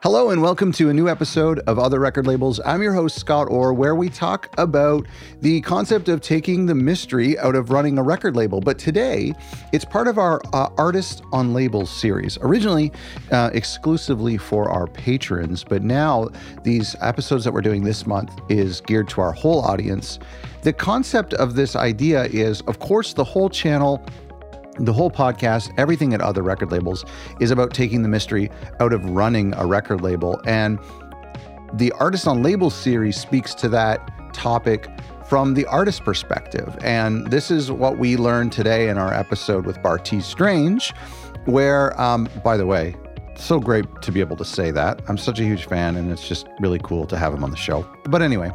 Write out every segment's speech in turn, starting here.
Hello and welcome to a new episode of Other Record Labels. I'm your host, Scott Orr, where we talk about the concept of taking the mystery out of running a record label. But today, it's part of our uh, Artist on Labels series, originally uh, exclusively for our patrons. But now, these episodes that we're doing this month is geared to our whole audience. The concept of this idea is, of course, the whole channel the whole podcast, everything at other record labels, is about taking the mystery out of running a record label. And the Artist on Label series speaks to that topic from the artist perspective. And this is what we learned today in our episode with Bartees Strange, where, um, by the way, so great to be able to say that. I'm such a huge fan, and it's just really cool to have him on the show. But anyway,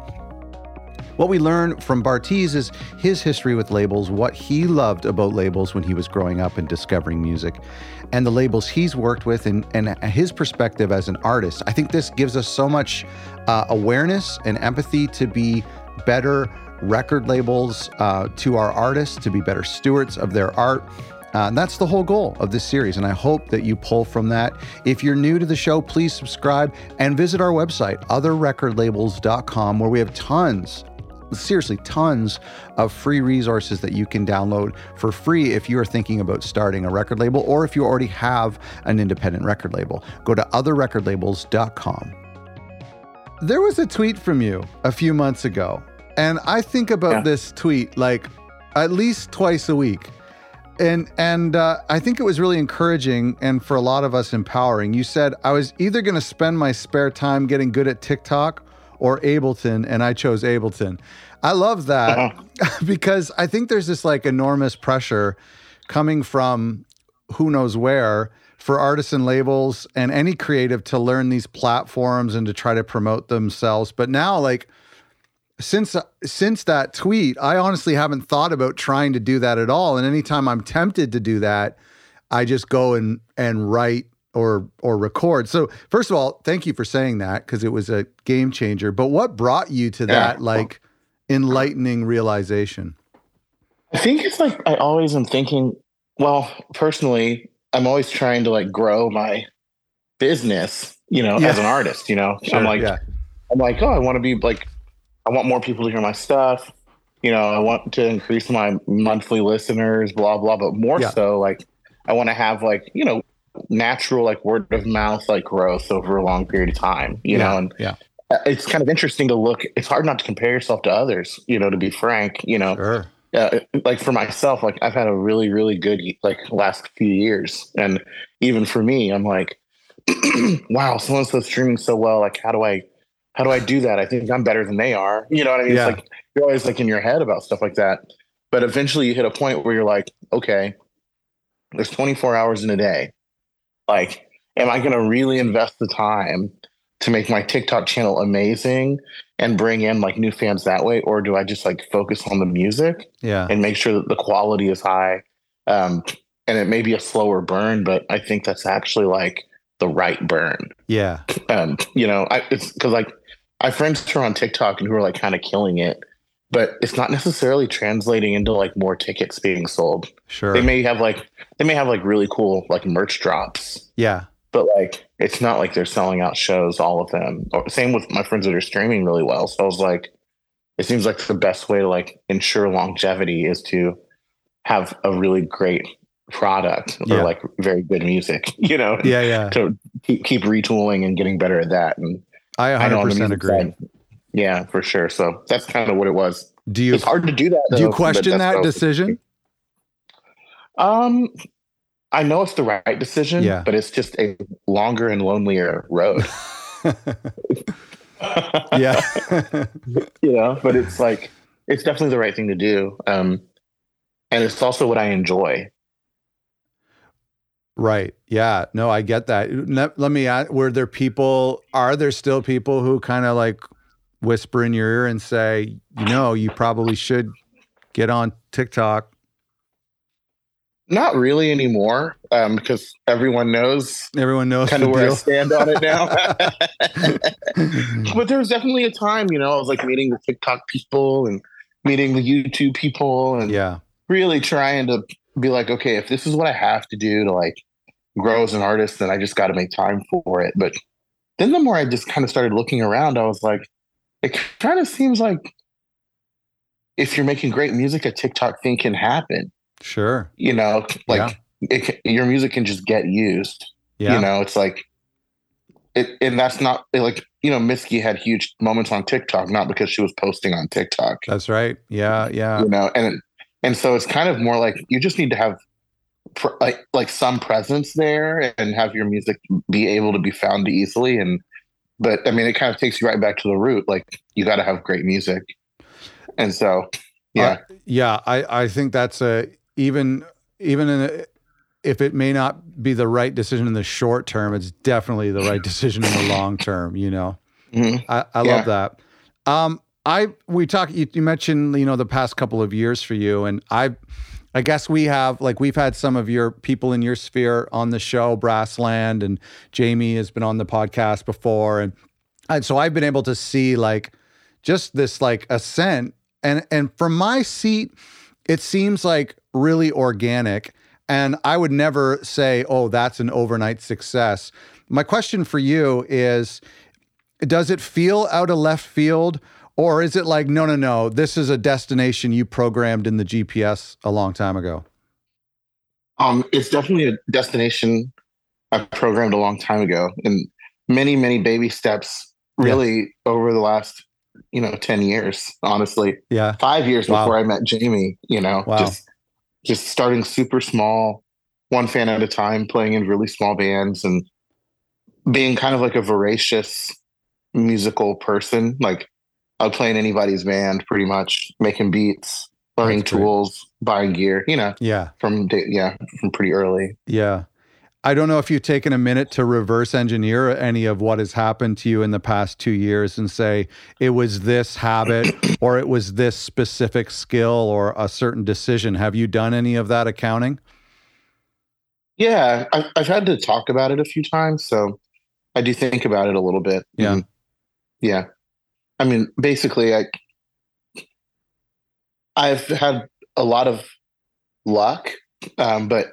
what we learn from Bartees is his history with labels, what he loved about labels when he was growing up and discovering music, and the labels he's worked with and, and his perspective as an artist. I think this gives us so much uh, awareness and empathy to be better record labels uh, to our artists, to be better stewards of their art. Uh, and that's the whole goal of this series. And I hope that you pull from that. If you're new to the show, please subscribe and visit our website, otherrecordlabels.com, where we have tons seriously tons of free resources that you can download for free if you are thinking about starting a record label or if you already have an independent record label. Go to otherrecordlabels.com. There was a tweet from you a few months ago, and I think about yeah. this tweet like at least twice a week. And and uh, I think it was really encouraging and for a lot of us empowering. You said I was either going to spend my spare time getting good at TikTok or Ableton, and I chose Ableton. I love that uh-huh. because I think there's this like enormous pressure coming from who knows where for artists and labels and any creative to learn these platforms and to try to promote themselves. But now, like, since since that tweet, I honestly haven't thought about trying to do that at all. And anytime I'm tempted to do that, I just go and and write or or record. So first of all, thank you for saying that because it was a game changer. But what brought you to that yeah. like enlightening realization? I think it's like I always am thinking, well, personally, I'm always trying to like grow my business, you know, yeah. as an artist, you know. Sure, I'm like yeah. I'm like, oh, I want to be like I want more people to hear my stuff. You know, I want to increase my monthly listeners, blah blah, but more so like I want to have like, you know, natural like word of mouth like growth over a long period of time you yeah, know and yeah. it's kind of interesting to look it's hard not to compare yourself to others you know to be frank you know. Sure. uh, like for myself like i've had a really really good like last few years and even for me i'm like wow someone's so streaming so well like how do i how do i do that? I think i'm better than they are. You know what i mean? Yeah. it's like you're always like in your head about stuff like that but eventually you hit a point where you're like okay there's 24 hours in a day like, am I going to really invest the time to make my TikTok channel amazing and bring in like new fans that way? Or do I just like focus on the music yeah. and make sure that the quality is high? Um, and it may be a slower burn, but I think that's actually like the right burn. Yeah. Um, you know, I, it's because like I have friends who are on TikTok and who are like kind of killing it but it's not necessarily translating into like more tickets being sold. Sure. They may have like they may have like really cool like merch drops. Yeah. But like it's not like they're selling out shows, all of them. Or same with my friends that are streaming really well. So I was like, it seems like the best way to like ensure longevity is to have a really great product or like very good music, you know? Yeah, yeah. To keep, keep retooling and getting better at that. And I 100% I agree. Side, yeah, for sure. So that's kind of what it was. Do you? It's hard to do that. Though, do you question that decision? Um, I know it's the right decision, yeah. but it's just a longer and lonelier road. yeah, you know, but it's like it's definitely the right thing to do, um, and it's also what I enjoy. Right. Yeah. No, I get that. Let, me ask, were there people, are there still people who kind of like whisper in your ear and say, you know, you probably should get on TikTok? Not really anymore, um, because everyone knows. Everyone knows kind of where deal. I stand on it now. but there was definitely a time, you know, I was like meeting the TikTok people and meeting the YouTube people, and yeah, really trying to be like, okay, if this is what I have to do to like grow as an artist, then I just got to make time for it. But then the more I just kind of started looking around, I was like, it kind of seems like if you're making great music, a TikTok thing can happen. Sure. You know, like yeah. it, your music can just get used. Yeah. You know, it's like, it, and that's not like, you know, Mitski had huge moments on TikTok, not because she was posting on TikTok. That's right. Yeah. Yeah. You know, and, and so it's kind of more like you just need to have pr- like, like some presence there and have your music be able to be found easily. And, but I mean, it kind of takes you right back to the root. Like you got to have great music. And so, yeah. Uh, yeah. I, I think that's a, even, even in a, if it may not be the right decision in the short term, it's definitely the right decision in the long term. You know, mm-hmm. I, I yeah. love that. Um, I we talk. You, you, mentioned you know the past couple of years for you, and I, I guess we have like we've had some of your people in your sphere on the show, Brassland, and Jamie has been on the podcast before, and and so I've been able to see like just this like ascent, and and from my seat, it seems like really organic and I would never say, oh, that's an overnight success. My question for you is Does it feel out of left field? Or is it like, no, no, no, this is a destination you programmed in the GPS a long time ago? Um, it's definitely a destination I programmed a long time ago, and many, many baby steps. Really, yeah. over the last, you know, ten years, honestly, yeah, five years wow. before I met Jamie. You know, wow. just just starting super small, one fan at a time, playing in really small bands and being kind of like a voracious musical person. Like I would play in anybody's band pretty much, making beats, learning tools, buying gear, you know. Yeah. From yeah, from pretty early. Yeah. I don't know if you've taken a minute to reverse engineer any of what has happened to you in the past two years and say it was this habit or it was this specific skill or a certain decision. Have you done any of that accounting? Yeah, I've, I've had to talk about it a few times. So I do think about it a little bit. Yeah. And yeah. I mean, basically, I, I've had a lot of luck, um, but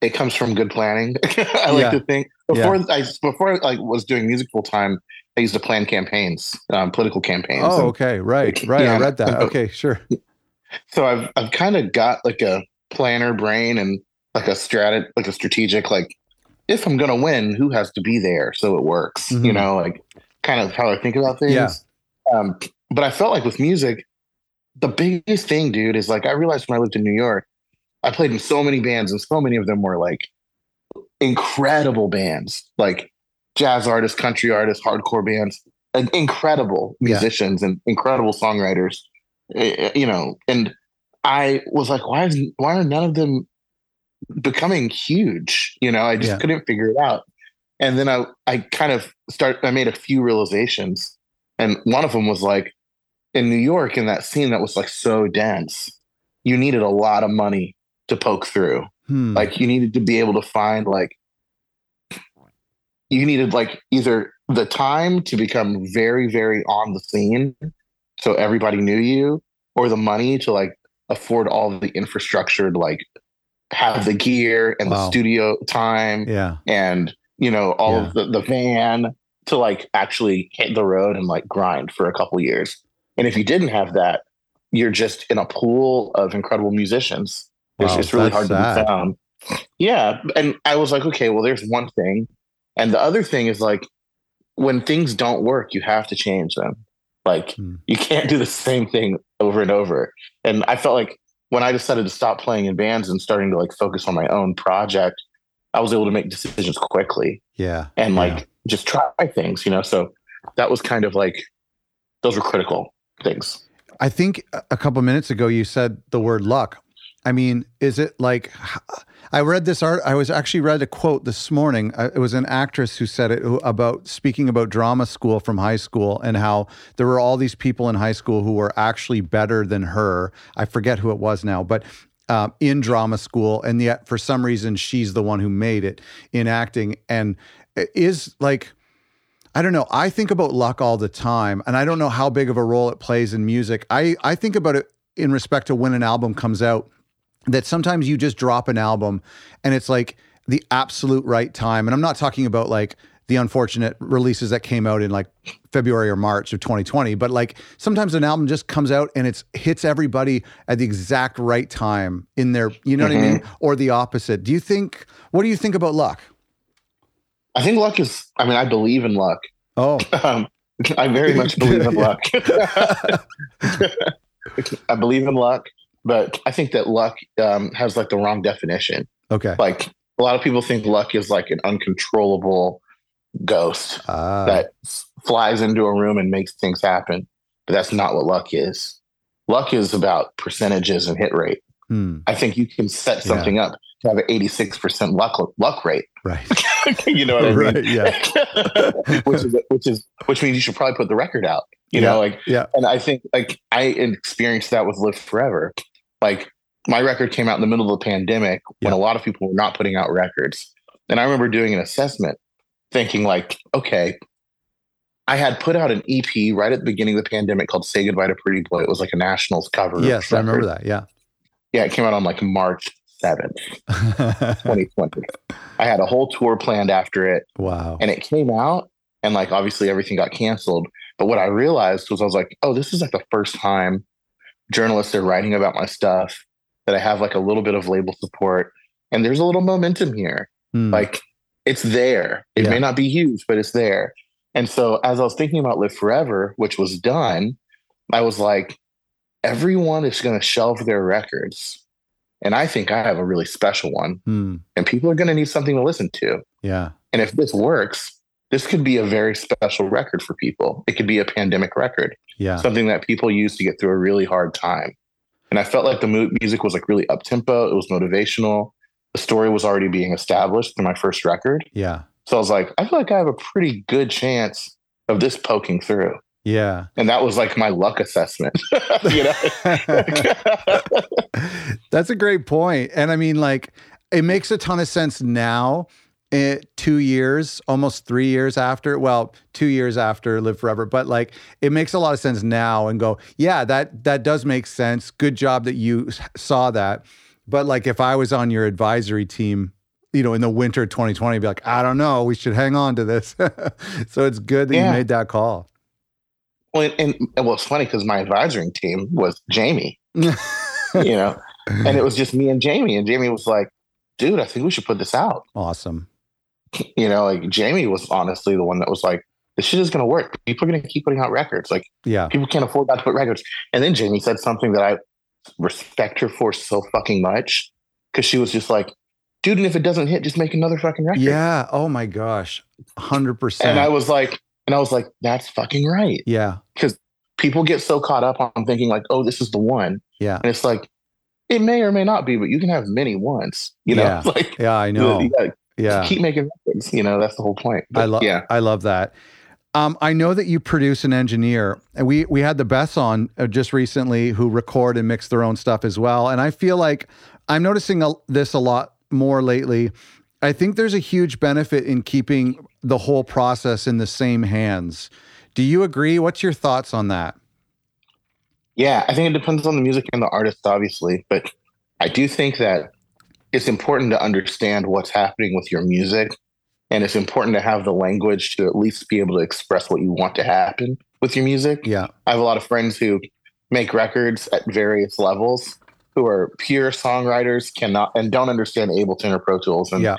it comes from good planning. I like yeah. to think before yeah. I before I like was doing music full time, I used to plan campaigns, um, political campaigns. Oh, and, okay, right, right. Yeah, I read that. Okay, sure. So I've I've kind of got like a planner brain and like a strat like a strategic like if I'm gonna win, who has to be there so it works? Mm-hmm. You know, like kind of how I think about things. Yeah. Um, but I felt like with music, the biggest thing, dude, is like I realized when I lived in New York, I played in so many bands, and so many of them were like incredible bands, like jazz artists, country artists, hardcore bands, like incredible musicians yeah. and incredible songwriters. Eh, eh, you know, and I was like, why is why are none of them becoming huge? You know, I just yeah. couldn't figure it out. And then I I kind of start I made a few realizations. And one of them was like in New York in that scene that was like so dense, you needed a lot of money to poke through. Hmm. Like you needed to be able to find like you needed like either the time to become very very on the scene so everybody knew you or the money to like afford all the infrastructure to like have the gear and wow. the studio time yeah and you know all yeah. of the, the van to like actually hit the road and like grind for a couple years and if you didn't have that you're just in a pool of incredible musicians it's, wow, it's really hard sad. to be found. Yeah. And I was like, okay, well, there's one thing. And the other thing is like, when things don't work, you have to change them. Like, hmm. you can't do the same thing over and over. And I felt like when I decided to stop playing in bands and starting to like focus on my own project, I was able to make decisions quickly. Yeah. And like yeah. Just try things, you know? So that was kind of like, those were critical things. I think a couple minutes ago you said the word luck. I mean, is it like I read this art? I was actually read a quote this morning. Uh, it was an actress who said it about speaking about drama school from high school and how there were all these people in high school who were actually better than her. I forget who it was now, but uh, in drama school, and yet for some reason she's the one who made it in acting, and is like. I don't know. I think about luck all the time, and I don't know how big of a role it plays in music. I, I think about it in respect to when an album comes out that sometimes you just drop an album and it's like the absolute right time. And I'm not talking about like the unfortunate releases that came out in like February or March of 2020. But like sometimes an album just comes out and it's hits everybody at the exact right time in their, you know mm-hmm. what I mean? Mm-hmm. Or the opposite. Do you think, what do you think about luck? I think luck is, I mean, I believe in luck. Oh. Um, I very much believe in luck. I believe in luck, but I think that luck um, has like the wrong definition. Okay. Like a lot of people think luck is like an uncontrollable ghost uh. that flies into a room and makes things happen. But that's not what luck is. Luck is about percentages and hit rate. Hmm. I think you can set something yeah. up to have an 86% luck luck rate. Right. you know what I mean? Right, yeah. which is which is which means you should probably put the record out. You yeah, know, like yeah. And I think like I experienced that with Live Forever. Like my record came out in the middle of the pandemic when a lot of people were not putting out records. And I remember doing an assessment thinking like, okay, I had put out an EP right at the beginning of the pandemic called Say Goodbye to Pretty Boy. It was like a nationals cover. Yes. I remember that. Yeah. Yeah, it came out on like March 7th, 2020. I had a whole tour planned after it. Wow. And it came out and like obviously everything got canceled. But what I realized was I was like, oh, this is like the first time journalists are writing about my stuff that I have like a little bit of label support and there's a little momentum here. Hmm. Like it's there. It yeah. may not be huge, but it's there. And so as I was thinking about Live Forever, which was done, I was like, everyone is going to shelve their records. And I think I have a really special one. Hmm. And people are going to need something to listen to. Yeah. And if this works, this could be a very special record for people. It could be a pandemic record. Yeah. Something that people use to get through a really hard time. And I felt like the music was like really up tempo. It was motivational. The story was already being established through my first record. Yeah. So I was like, I feel like I have a pretty good chance of this poking through. Yeah. And that was like my luck assessment. you know? That's a great point. And I mean, like, it makes a ton of sense now it, eh, two years, almost three years after, well, two years after Live Forever, but like it makes a lot of sense now and go, yeah, that that does make sense. Good job that you saw that. But like if I was on your advisory team, you know, in the winter of 2020, I'd be like, I don't know, we should hang on to this. so it's good that yeah. you made that call. Well, and, and well, it's funny because my advisory team was Jamie, you know, and it was just me and Jamie, and Jamie was like, dude, I think we should put this out. Awesome you know, like Jamie was honestly the one that was like, this shit is going to work. People are going to keep putting out records. Like, yeah, people can't afford not to put records. And then Jamie said something that I respect her for so fucking much because she was just like, dude, and if it doesn't hit, just make another fucking record. Yeah. Oh my gosh. 100%. And I was like, and I was like, that's fucking right. Yeah. Because people get so caught up on thinking like, oh, this is the one. Yeah. And it's like, it may or may not be, but you can have many ones, you know? Yeah, like, yeah I know. Yeah keep making records you know that's the whole point but, i love yeah i love that um, I know that you produce an engineer, and we we had the Beths on uh, just recently who record and mix their own stuff as well. And I feel like I'm noticing a, this a lot more lately. I think there's a huge benefit in keeping the whole process in the same hands. Do you agree? What's your thoughts on that? Yeah, I think it depends on the music and the artist, obviously, but I do think that it's important to understand what's happening with your music and it's important to have the language to at least be able to express what you want to happen with your music. Yeah. I have a lot of friends who make records at various levels who are pure songwriters cannot and don't understand Ableton or Pro Tools and yeah.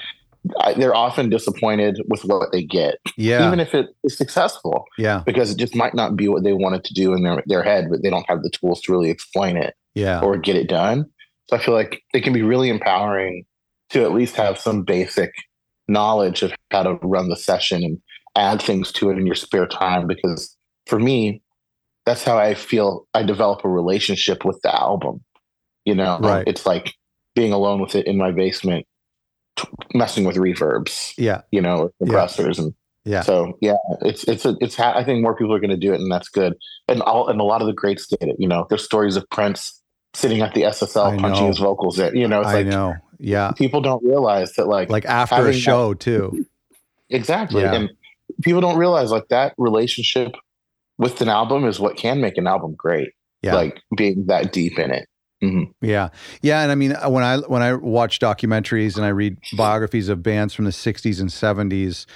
They're often disappointed with what they get. Yeah. Even if it is successful. Yeah. Because it just might not be what they wanted to do in their, their head, but they don't have the tools to really explain it. Yeah. Or get it done. So I feel like it can be really empowering to at least have some basic knowledge of how to run the session and add things to it in your spare time. Because for me, that's how I feel I develop a relationship with the album. You know, right. it's like being alone with it in my basement, messing with reverbs. Yeah. You know, compressors yeah. and yeah. So yeah, it's it's a, it's ha- I think more people are going to do it, and that's good. And all and a lot of the greats did it. You know, there's stories of Prince sitting at the SSL punching his vocals in. You know, it's I like, know. Yeah. People don't realize that, like, like after a show that, too. Exactly. Yeah. And people don't realize like that relationship with an album is what can make an album great. Yeah. Like being that deep in it. Mm-hmm. Yeah, yeah, and I mean when I when I watch documentaries and I read biographies of bands from the '60s and '70s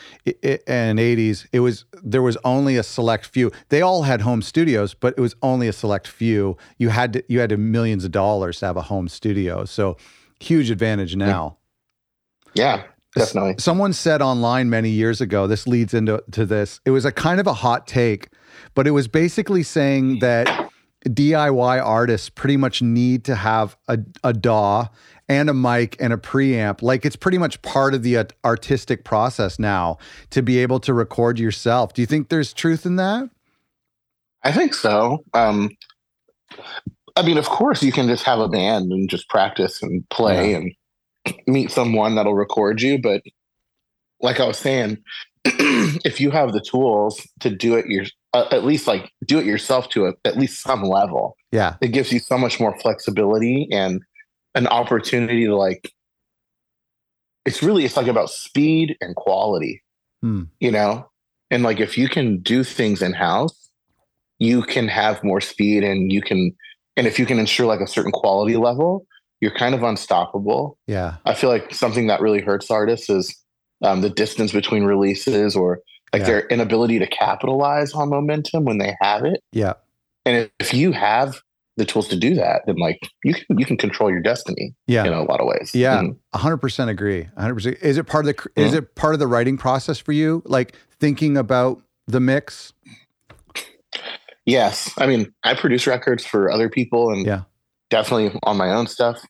and '80s, it was there was only a select few. They all had home studios, but it was only a select few. You had to, you had to millions of dollars to have a home studio, so huge advantage now. Yeah, definitely. Someone said online many years ago. This leads into to this. It was a kind of a hot take, but it was basically saying that DIY artists pretty much need to have a, a DAW and a mic and a preamp. Like it's pretty much part of the artistic process now to be able to record yourself. Do you think there's truth in that? I think so. Um, I mean, of course, you can just have a band and just practice and play yeah. and meet someone that'll record you. But like I was saying, if you have the tools to do it your, uh, at least like do it yourself to a, at least some level. Yeah. It gives you so much more flexibility and an opportunity to like, it's really, it's like about speed and quality, hmm. you know? And like, if you can do things in house, you can have more speed and you can, and if you can ensure like a certain quality level, you're kind of unstoppable. Yeah. I feel like something that really hurts artists is um, the distance between releases or like yeah. their inability to capitalize on momentum when they have it. Yeah. And if you have the tools to do that, then like you can you can control your destiny. Yeah. In a lot of ways. Yeah. Mm-hmm. hundred percent agree. hundred percent. Is it part of the mm-hmm. is it part of the writing process for you? Like thinking about the mix? Yes. I mean, I produce records for other people and yeah. definitely on my own stuff.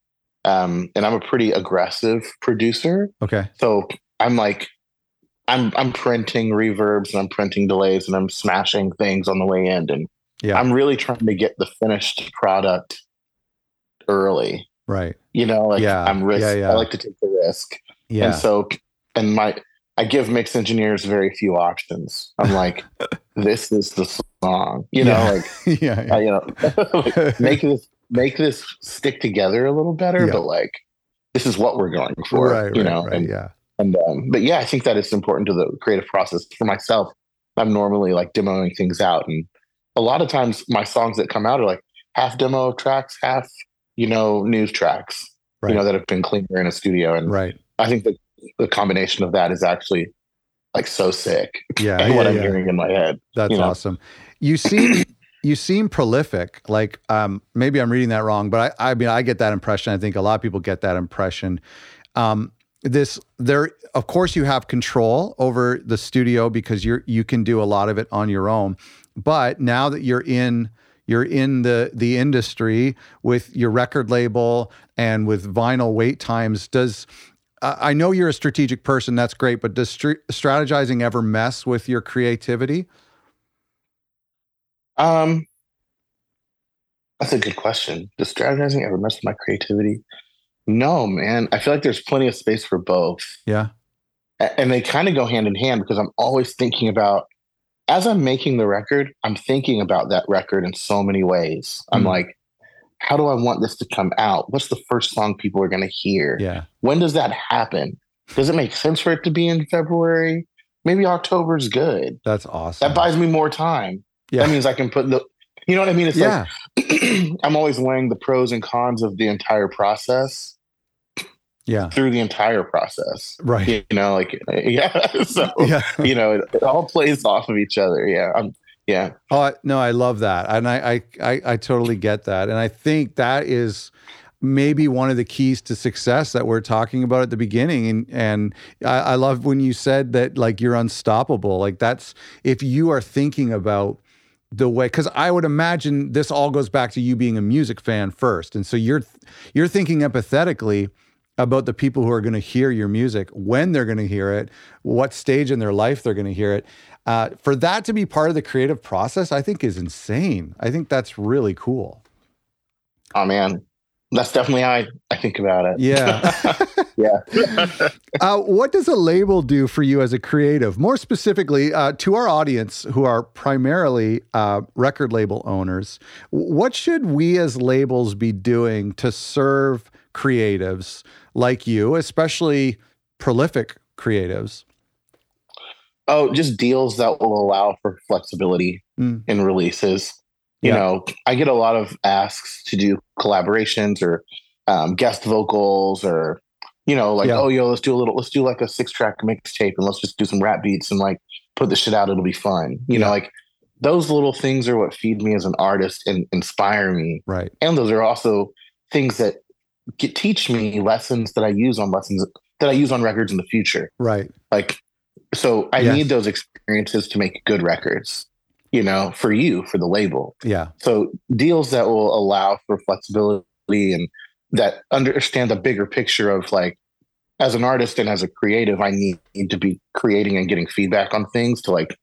Um, and I'm a pretty aggressive producer. Okay. So I'm like I'm I'm printing reverbs and I'm printing delays and I'm smashing things on the way in and yeah. I'm really trying to get the finished product early. Right. You know, like yeah. I'm risk yeah, yeah. I like to take the risk. Yeah. And so and my I give mix engineers very few options. I'm like, this is the song. You know, like yeah, you know, like, make this make this stick together a little better, but like this is what we're going for. Right, you right, know, right, and yeah. And um, but yeah, I think that is important to the creative process for myself. I'm normally like demoing things out, and a lot of times my songs that come out are like half demo tracks, half you know news tracks, right. you know that have been cleaner in a studio. And right, I think that the combination of that is actually like so sick. Yeah, and yeah what I'm yeah. hearing in my head. That's you know? awesome. You seem you seem prolific. Like um, maybe I'm reading that wrong, but I I mean I get that impression. I think a lot of people get that impression. Um, this there of course you have control over the studio because you're you can do a lot of it on your own. But now that you're in you're in the the industry with your record label and with vinyl wait times does I know you're a strategic person that's great but does st- strategizing ever mess with your creativity? Um that's a good question. Does strategizing ever mess with my creativity no, man. I feel like there's plenty of space for both. Yeah. And they kind of go hand in hand because I'm always thinking about, as I'm making the record, I'm thinking about that record in so many ways. I'm mm. like, how do I want this to come out? What's the first song people are going to hear? Yeah. When does that happen? Does it make sense for it to be in February? Maybe October's good. That's awesome. That buys me more time. Yeah. That means I can put the, you know what I mean? It's yeah. like I'm always weighing the pros and cons of the entire process yeah. through the entire process. Right. You know like yeah so yeah. you know it, it, all plays off of each other. Yeah I'm, yeah. Oh no i love that. And I, I i i totally get that. And i think that is maybe one of the keys to success that we're talking about at the beginning. And and I, I love when you said that like you're unstoppable. Like that's if you are thinking about the way because i would imagine this all goes back to you being a music fan first. And so you're you're thinking empathetically about the people who are going to hear your music, when they're going to hear it, what stage in their life they're going to hear it. Uh, for that to be part of the creative process, I think is insane. I think that's really cool. Oh man, that's definitely how I, I think about it. Yeah. yeah. uh, what does a label do for you as a creative? More specifically, uh, to our audience who are primarily uh, record label owners, what should we as labels be doing to serve creatives like you, especially prolific creatives? Oh, just deals that will allow for flexibility mm. in releases. You yeah. know, I get a lot of asks to do collaborations or um, guest vocals or you know, like, yeah. oh, yo, let's do a little, let's do like a six track mixtape and let's just do some rap beats and like put the shit out. It'll be fun. You yeah. know, like those little things are what feed me as an artist and inspire me. Right. And those are also things that get, teach me lessons that I use on lessons that I use on records in the future. Right. Like, so I yes. need those experiences to make good records, you know, for you, for the label. Yeah. So deals that will allow for flexibility and that understand the bigger picture of like, as an artist and as a creative, I need, need to be creating and getting feedback on things to like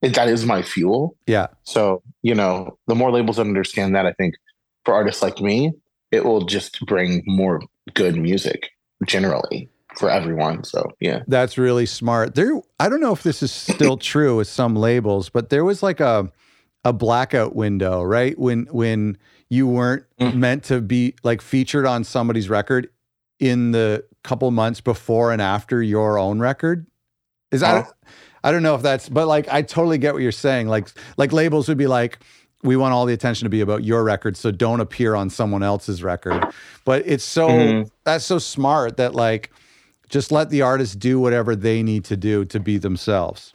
that is my fuel. Yeah. So, you know, the more labels that understand that, I think for artists like me, it will just bring more good music generally for everyone. So, yeah. That's really smart. There I don't know if this is still true with some labels, but there was like a a blackout window, right? When when you weren't mm-hmm. meant to be like featured on somebody's record in the couple months before and after your own record. Is that oh. I don't know if that's, but like I totally get what you're saying. Like like labels would be like, we want all the attention to be about your record, so don't appear on someone else's record. But it's so mm-hmm. that's so smart that like just let the artist do whatever they need to do to be themselves.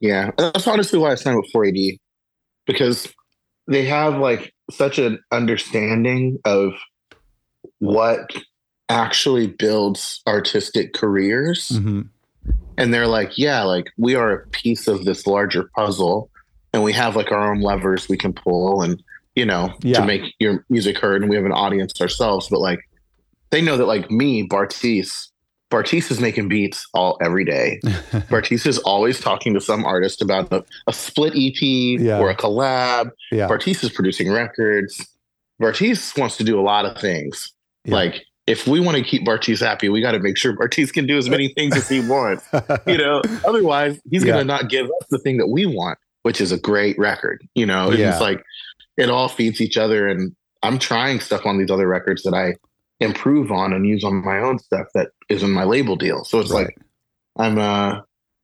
Yeah, that's honestly why I signed with 4AD because they have like such an understanding of what actually builds artistic careers. Mm-hmm and they're like yeah like we are a piece of this larger puzzle and we have like our own levers we can pull and you know yeah. to make your music heard and we have an audience ourselves but like they know that like me Bartees Bartees is making beats all every day Bartees is always talking to some artist about a, a split ep yeah. or a collab yeah. is producing records Bartees wants to do a lot of things yeah. like if we want to keep Bartees happy, we got to make sure Bartees can do as many things as he wants. You know, otherwise he's yeah. going to not give us the thing that we want, which is a great record. You know, yeah. it's like it all feeds each other. And I'm trying stuff on these other records that I improve on and use on my own stuff that is in my label deal. So it's right. like I'm uh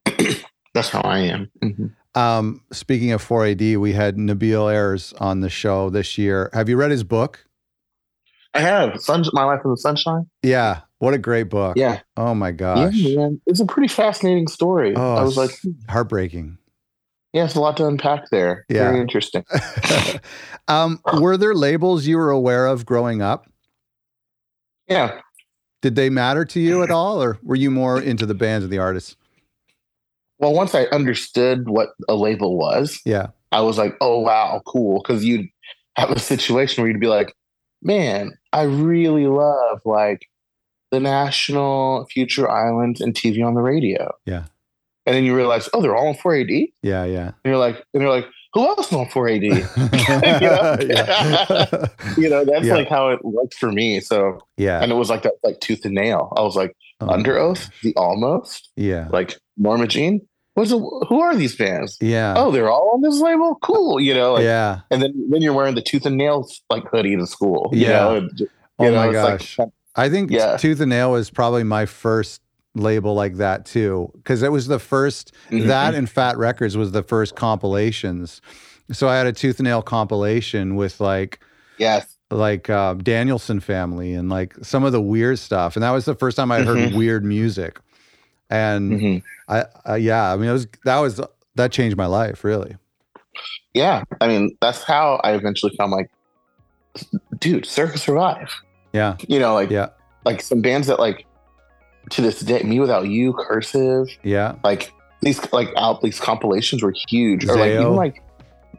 that's how I am. Mm-hmm. Um, speaking of 4AD, we had Nabil Ayers on the show this year. Have you read his book? I have Sun, My Life in the Sunshine. Yeah, what a great book. Yeah. Oh my gosh. Yeah, man. It's a pretty fascinating story. Oh, I was like, heartbreaking. Yeah, it's a lot to unpack there. Yeah. Very interesting. um, were there labels you were aware of growing up? Yeah. Did they matter to you at all, or were you more into the bands and the artists? Well, once I understood what a label was, yeah, I was like, oh wow, cool. Because you'd have a situation where you'd be like, man, I really love like the National, Future Islands, and TV on the radio. Yeah. And then you realize, oh, they're all on 4AD. Yeah, yeah. And you're like, and you're like, who else on 4AD? you, know? you know, that's yeah. like how it worked for me. So yeah, and it was like that, like tooth and nail. I was like, uh-huh. oh, Underoath, the almost, yeah, like Norma Jean. What's a, who are these bands? Yeah. Oh, they're all on this label. Cool. You know. Like, yeah. And then then you're wearing the tooth and nail like hoodie to school. You yeah. Know? And, oh know, my gosh. Like, I think yeah. Tooth and Nail was probably my first label like that too, because it was the 1st mm-hmm. That and Fat Records was the first compilations. So I had a Tooth and Nail compilation with like yes, like uh, Danielson family and like some of the weird stuff, and that was the first time I heard mm-hmm. weird music. And mm-hmm. I, I, yeah, I mean, it was that was that changed my life really. Yeah, I mean, that's how I eventually found like, dude, Circa Survive. Yeah, you know, like yeah, like some bands that like to this day, Me Without You, Cursive. Yeah, like these like out these compilations were huge. Or like even like,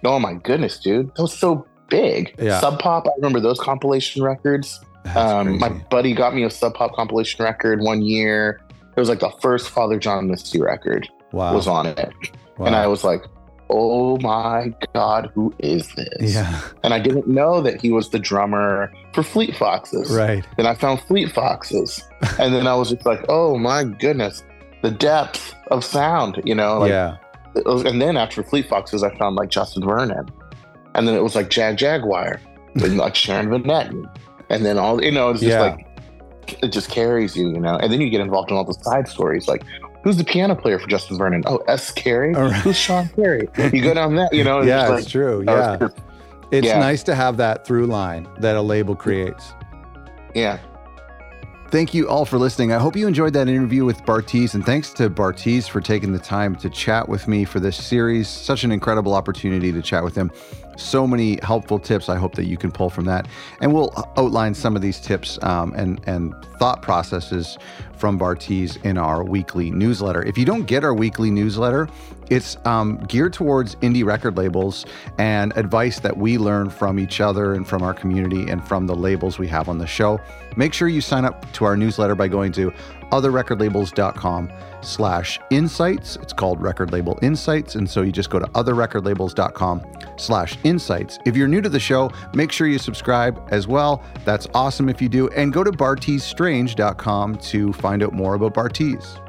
oh my goodness, dude, that was so big. Yeah. Sub Pop, I remember those compilation records. Um, my buddy got me a Sub Pop compilation record one year. It was like the first Father John Misty record wow. was on it. Wow. And I was like, oh my God, who is this? Yeah. And I didn't know that he was the drummer for Fleet Foxes. Right. Then I found Fleet Foxes. and then I was just like, oh my goodness, the depth of sound, you know? Like, yeah. Was, and then after Fleet Foxes, I found like Justin Vernon. And then it was like Jagjaguwar and like Sharon Van Etten. And then all, you know, it's just yeah. like, it just carries you, you know. And then you get involved in all the side stories, like who's the piano player for Justin Vernon? Oh, S. Carey. Right. Who's Sean Carey? You go down that, you know. yeah, it's like, true. Yeah. it's yeah. nice to have that through line that a label creates. Yeah. Thank you all for listening. I hope you enjoyed that interview with Bartees, and thanks to Bartees for taking the time to chat with me for this series. Such an incredible opportunity to chat with him. So many helpful tips. I hope that you can pull from that, and we'll outline some of these tips um, and and thought processes from Bartees in our weekly newsletter. If you don't get our weekly newsletter, it's um, geared towards indie record labels and advice that we learn from each other and from our community and from the labels we have on the show. Make sure you sign up to our newsletter by going to otherrecordlabels.com slash insights. It's called Record Label Insights. And so you just go to otherrecordlabels.com slash insights. If you're new to the show, make sure you subscribe as well. That's awesome if you do. And go to barteesstrange.com to find out more about Bartees.